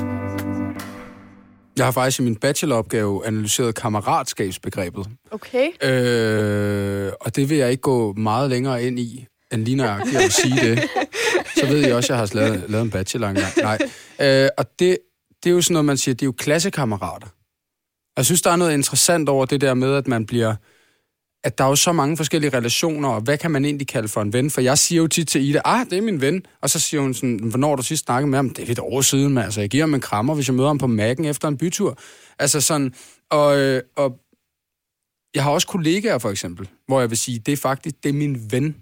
Jeg har faktisk i min bacheloropgave analyseret kammeratskabsbegrebet. Okay. Øh, og det vil jeg ikke gå meget længere ind i, end lige nøjagtigt at sige det. Så ved jeg også, at jeg har lavet, lavet en bachelor engang. Nej. Øh, og det, det er jo sådan noget, man siger, det er jo klassekammerater. Jeg synes, der er noget interessant over det der med, at man bliver at der er jo så mange forskellige relationer, og hvad kan man egentlig kalde for en ven? For jeg siger jo tit til Ida, ah, det er min ven. Og så siger hun sådan, hvornår du sidst snakket med ham? Det er et år siden, men altså, jeg giver ham en krammer, hvis jeg møder ham på Mac'en efter en bytur. Altså sådan, og, øh, og jeg har også kollegaer, for eksempel, hvor jeg vil sige, det er faktisk, det er min ven.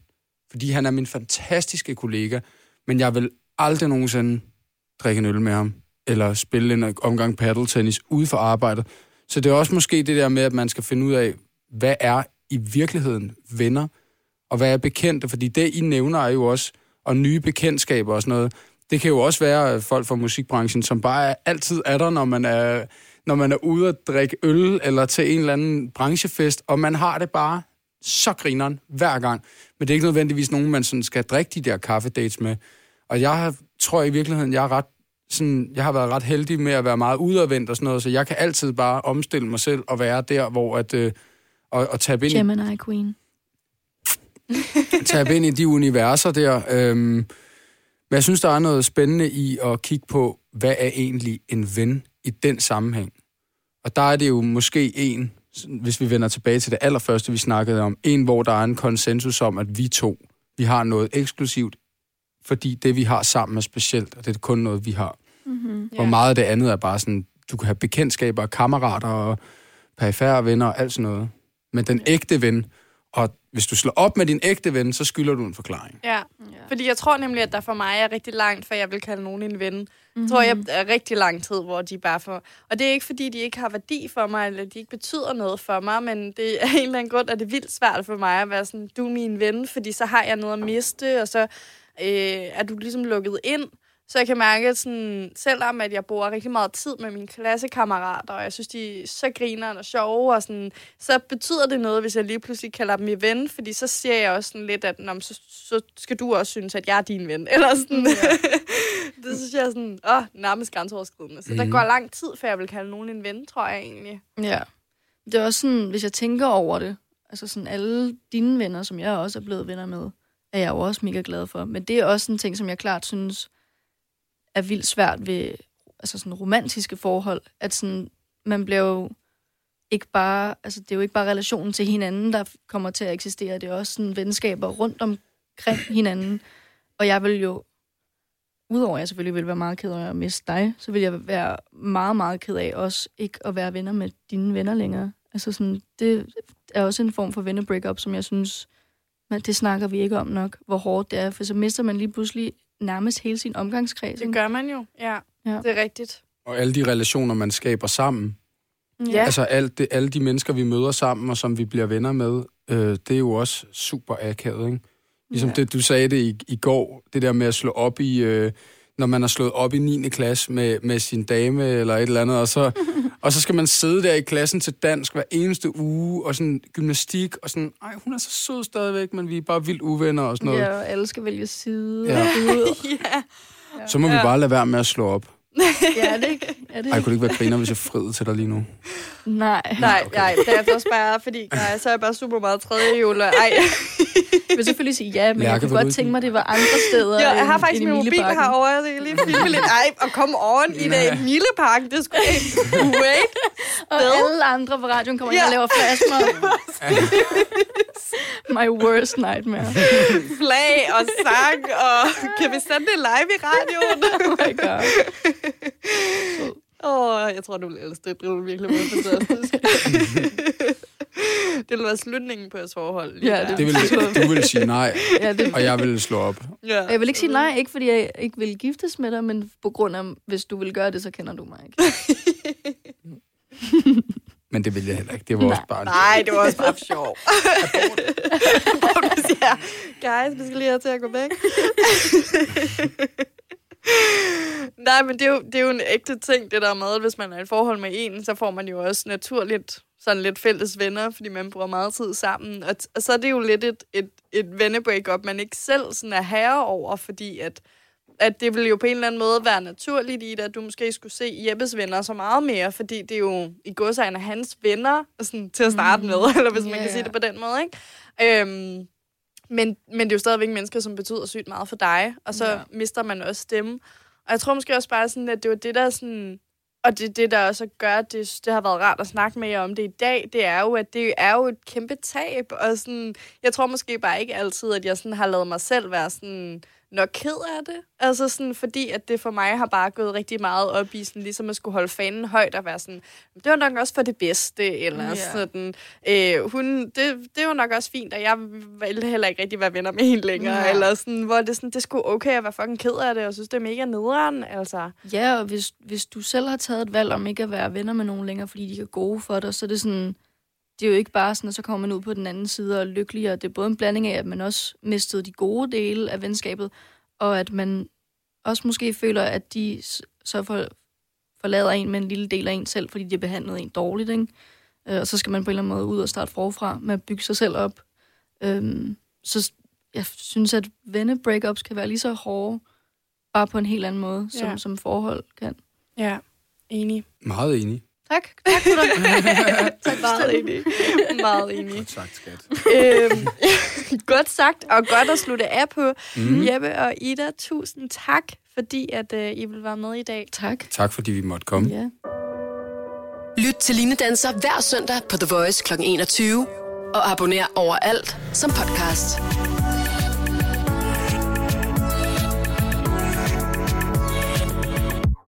Fordi han er min fantastiske kollega, men jeg vil aldrig nogensinde drikke en øl med ham, eller spille en omgang paddeltennis ude for arbejdet. Så det er også måske det der med, at man skal finde ud af, hvad er i virkeligheden venner, og hvad er bekendte, fordi det, I nævner, er jo også, og nye bekendtskaber og sådan noget, det kan jo også være folk fra musikbranchen, som bare er, altid er der, når man er, når man er ude at drikke øl, eller til en eller anden branchefest, og man har det bare så grineren hver gang. Men det er ikke nødvendigvis nogen, man sådan skal drikke de der kaffedates med. Og jeg har, tror i virkeligheden, jeg er ret sådan, jeg har været ret heldig med at være meget udadvendt og sådan noget, så jeg kan altid bare omstille mig selv og være der, hvor at, øh, og, og tabe ind, i, Gemini Queen. tabe ind i de universer der. Øhm, men jeg synes, der er noget spændende i at kigge på, hvad er egentlig en ven i den sammenhæng. Og der er det jo måske en, hvis vi vender tilbage til det allerførste, vi snakkede om, en, hvor der er en konsensus om, at vi to, vi har noget eksklusivt, fordi det, vi har sammen, er specielt, og det er kun noget, vi har. Mm-hmm. Hvor meget af det andet er bare sådan, du kan have bekendtskaber, kammerater og perifære venner og alt sådan noget. Men den ægte ven, og hvis du slår op med din ægte ven, så skylder du en forklaring. Ja, Ja. fordi jeg tror nemlig, at der for mig er rigtig langt, for jeg vil kalde nogen en ven. Mm-hmm. Jeg tror, jeg er rigtig lang tid, hvor de bare får... Og det er ikke, fordi de ikke har værdi for mig, eller de ikke betyder noget for mig, men det er en eller anden grund, at det er vildt svært for mig at være sådan, du er min ven, fordi så har jeg noget at miste, og så øh, er du ligesom lukket ind. Så jeg kan mærke, at sådan, selvom at jeg bruger rigtig meget tid med mine klassekammerater, og jeg synes, de er så griner og sjove, og sådan, så betyder det noget, hvis jeg lige pludselig kalder dem min ven, fordi så siger jeg også sådan lidt, at så, så skal du også synes, at jeg er din ven. Eller sådan. Ja. det synes jeg er sådan, åh, nærmest grænseoverskridende. Så mm. der Mhm. går lang tid, før jeg vil kalde nogen en ven, tror jeg egentlig. Ja. Det er også sådan, hvis jeg tænker over det, altså sådan alle dine venner, som jeg også er blevet venner med, er jeg jo også mega glad for. Men det er også en ting, som jeg klart synes er vildt svært ved altså sådan romantiske forhold, at sådan, man bliver jo ikke bare, altså det er jo ikke bare relationen til hinanden, der kommer til at eksistere, det er også sådan venskaber rundt omkring hinanden. Og jeg vil jo, udover at jeg selvfølgelig vil være meget ked af at miste dig, så vil jeg være meget, meget ked af også ikke at være venner med dine venner længere. Altså sådan, det er også en form for venner-breakup, som jeg synes, men det snakker vi ikke om nok, hvor hårdt det er, for så mister man lige pludselig nærmest hele sin omgangskreds. Det gør man jo, ja. Ja. Det er rigtigt. Og alle de relationer, man skaber sammen. Ja. Altså alt det, alle de mennesker, vi møder sammen, og som vi bliver venner med, øh, det er jo også super akavet, ikke? Ligesom Ja. det, du sagde det i, i går, det der med at slå op i, øh, når man har slået op i 9. klasse med, med sin dame eller et eller andet, og så, og så skal man sidde der i klassen til dansk hver eneste uge, og sådan gymnastik, og sådan, ej, hun er så sød stadigvæk, men vi er bare vildt uvenner og sådan noget. Ja, og alle skal vælge side. Ja. Ja, ja. Så må vi bare lade være med at slå op. ja er det ikke? Er det Ej, kunne det ikke være griner, hvis jeg friede til dig lige nu? Nej. Nej, okay. nej, det er også bare, fordi nej, så er jeg bare super meget tredje jul. og Ej. Jeg vil selvfølgelig sige ja, men Lærke, jeg kunne godt tænke mig, at det var andre steder Jo, jeg har end- faktisk end min mobil herovre, jeg kan lige filme lidt. Ej, og komme oven i det i Milepark, det skulle ikke. Wait. Og Hvad? alle andre på radioen kommer ind Ja. og laver flashmob. My worst nightmare. flag og sang, og kan vi sende det live i radioen? Oh my god. Åh, oh, jeg tror, du vil elske det. Det virkelig meget fantastisk. det ville være slutningen på et forhold. lige Ja, der. Det vil, du vil sige nej, Ja, det, og jeg vil slå op. Ja. jeg vil ikke sige nej, ikke fordi jeg ikke vil giftes med dig, men på grund af, hvis du vil gøre det, så kender du mig ikke. Men det vil jeg heller ikke. Det var også bare... Nej, det var også bare sjov. Hvor du siger, guys, vi skal lige have til at gå væk. Nej, men det er, jo, det er jo en ægte ting, det der med, hvis man er i et forhold med en, så får man jo også naturligt sådan lidt fælles venner, fordi man bruger meget tid sammen. Og, og så er det jo lidt et, et, et vennebreak-up, man ikke selv sådan er herre over, fordi at, at det vil jo på en eller anden måde være naturligt i det, at du måske skulle se Jeppes venner så meget mere, fordi det er jo i godsøjne hans venner sådan, til at starte med, eller hvis man Ja, kan sige det på den måde. Ikke? Øhm, men, men det er jo stadigvæk mennesker, som betyder sygt meget for dig, og så Ja. mister man også stemme. Og jeg tror måske også bare sådan, at det var det, der sådan... Og det, det der også gør, at det, det har været rart at snakke med jer om det i dag, det er jo, at det er jo et kæmpe tab. Og sådan, jeg tror måske bare ikke altid, at jeg sådan har lavet mig selv være sådan nok ked af det. Altså sådan, fordi at det for mig har bare gået rigtig meget op i sådan, ligesom at skulle holde fanen højt og være sådan, det var nok også for det bedste, eller yeah. sådan, øh, hun, det, det var nok også fint, og jeg ville heller ikke rigtig være venner med hende længere, yeah. eller sådan, hvor det, sådan, det skulle okay at være fucking ked af det, og synes, det er mega nederen, altså. Ja, og hvis, hvis du selv har taget et valg om ikke at være venner med nogen længere, fordi de er gode for dig, så er det sådan, det er jo ikke bare sådan, at så kommer man ud på den anden side og er lykkelig, og det er både en blanding af, at man også mistede de gode dele af venskabet, og at man også måske føler, at de så for, forlader en med en lille del af en selv, fordi de har behandlet en dårligt, ikke? Øh, Og så skal man på en eller anden måde ud og starte forfra med at bygge sig selv op. Øhm, så jeg synes, at venne-breakups kan være lige så hårde, bare på en helt anden måde, som, Ja. som forhold kan. Ja, enig. Meget enig. Tak. Tak for det. tak meget enig. meget enig. Godt sagt, skat. øhm, godt sagt, og godt at slutte af på. Mm. Mm. Jeppe og Ida, tusind tak, fordi at øh, I vil være med i dag. tak. Tak, fordi vi måtte komme. Ja. Lyt til Line Danser hver søndag på The Voice kl. 21. Og abonner overalt som podcast.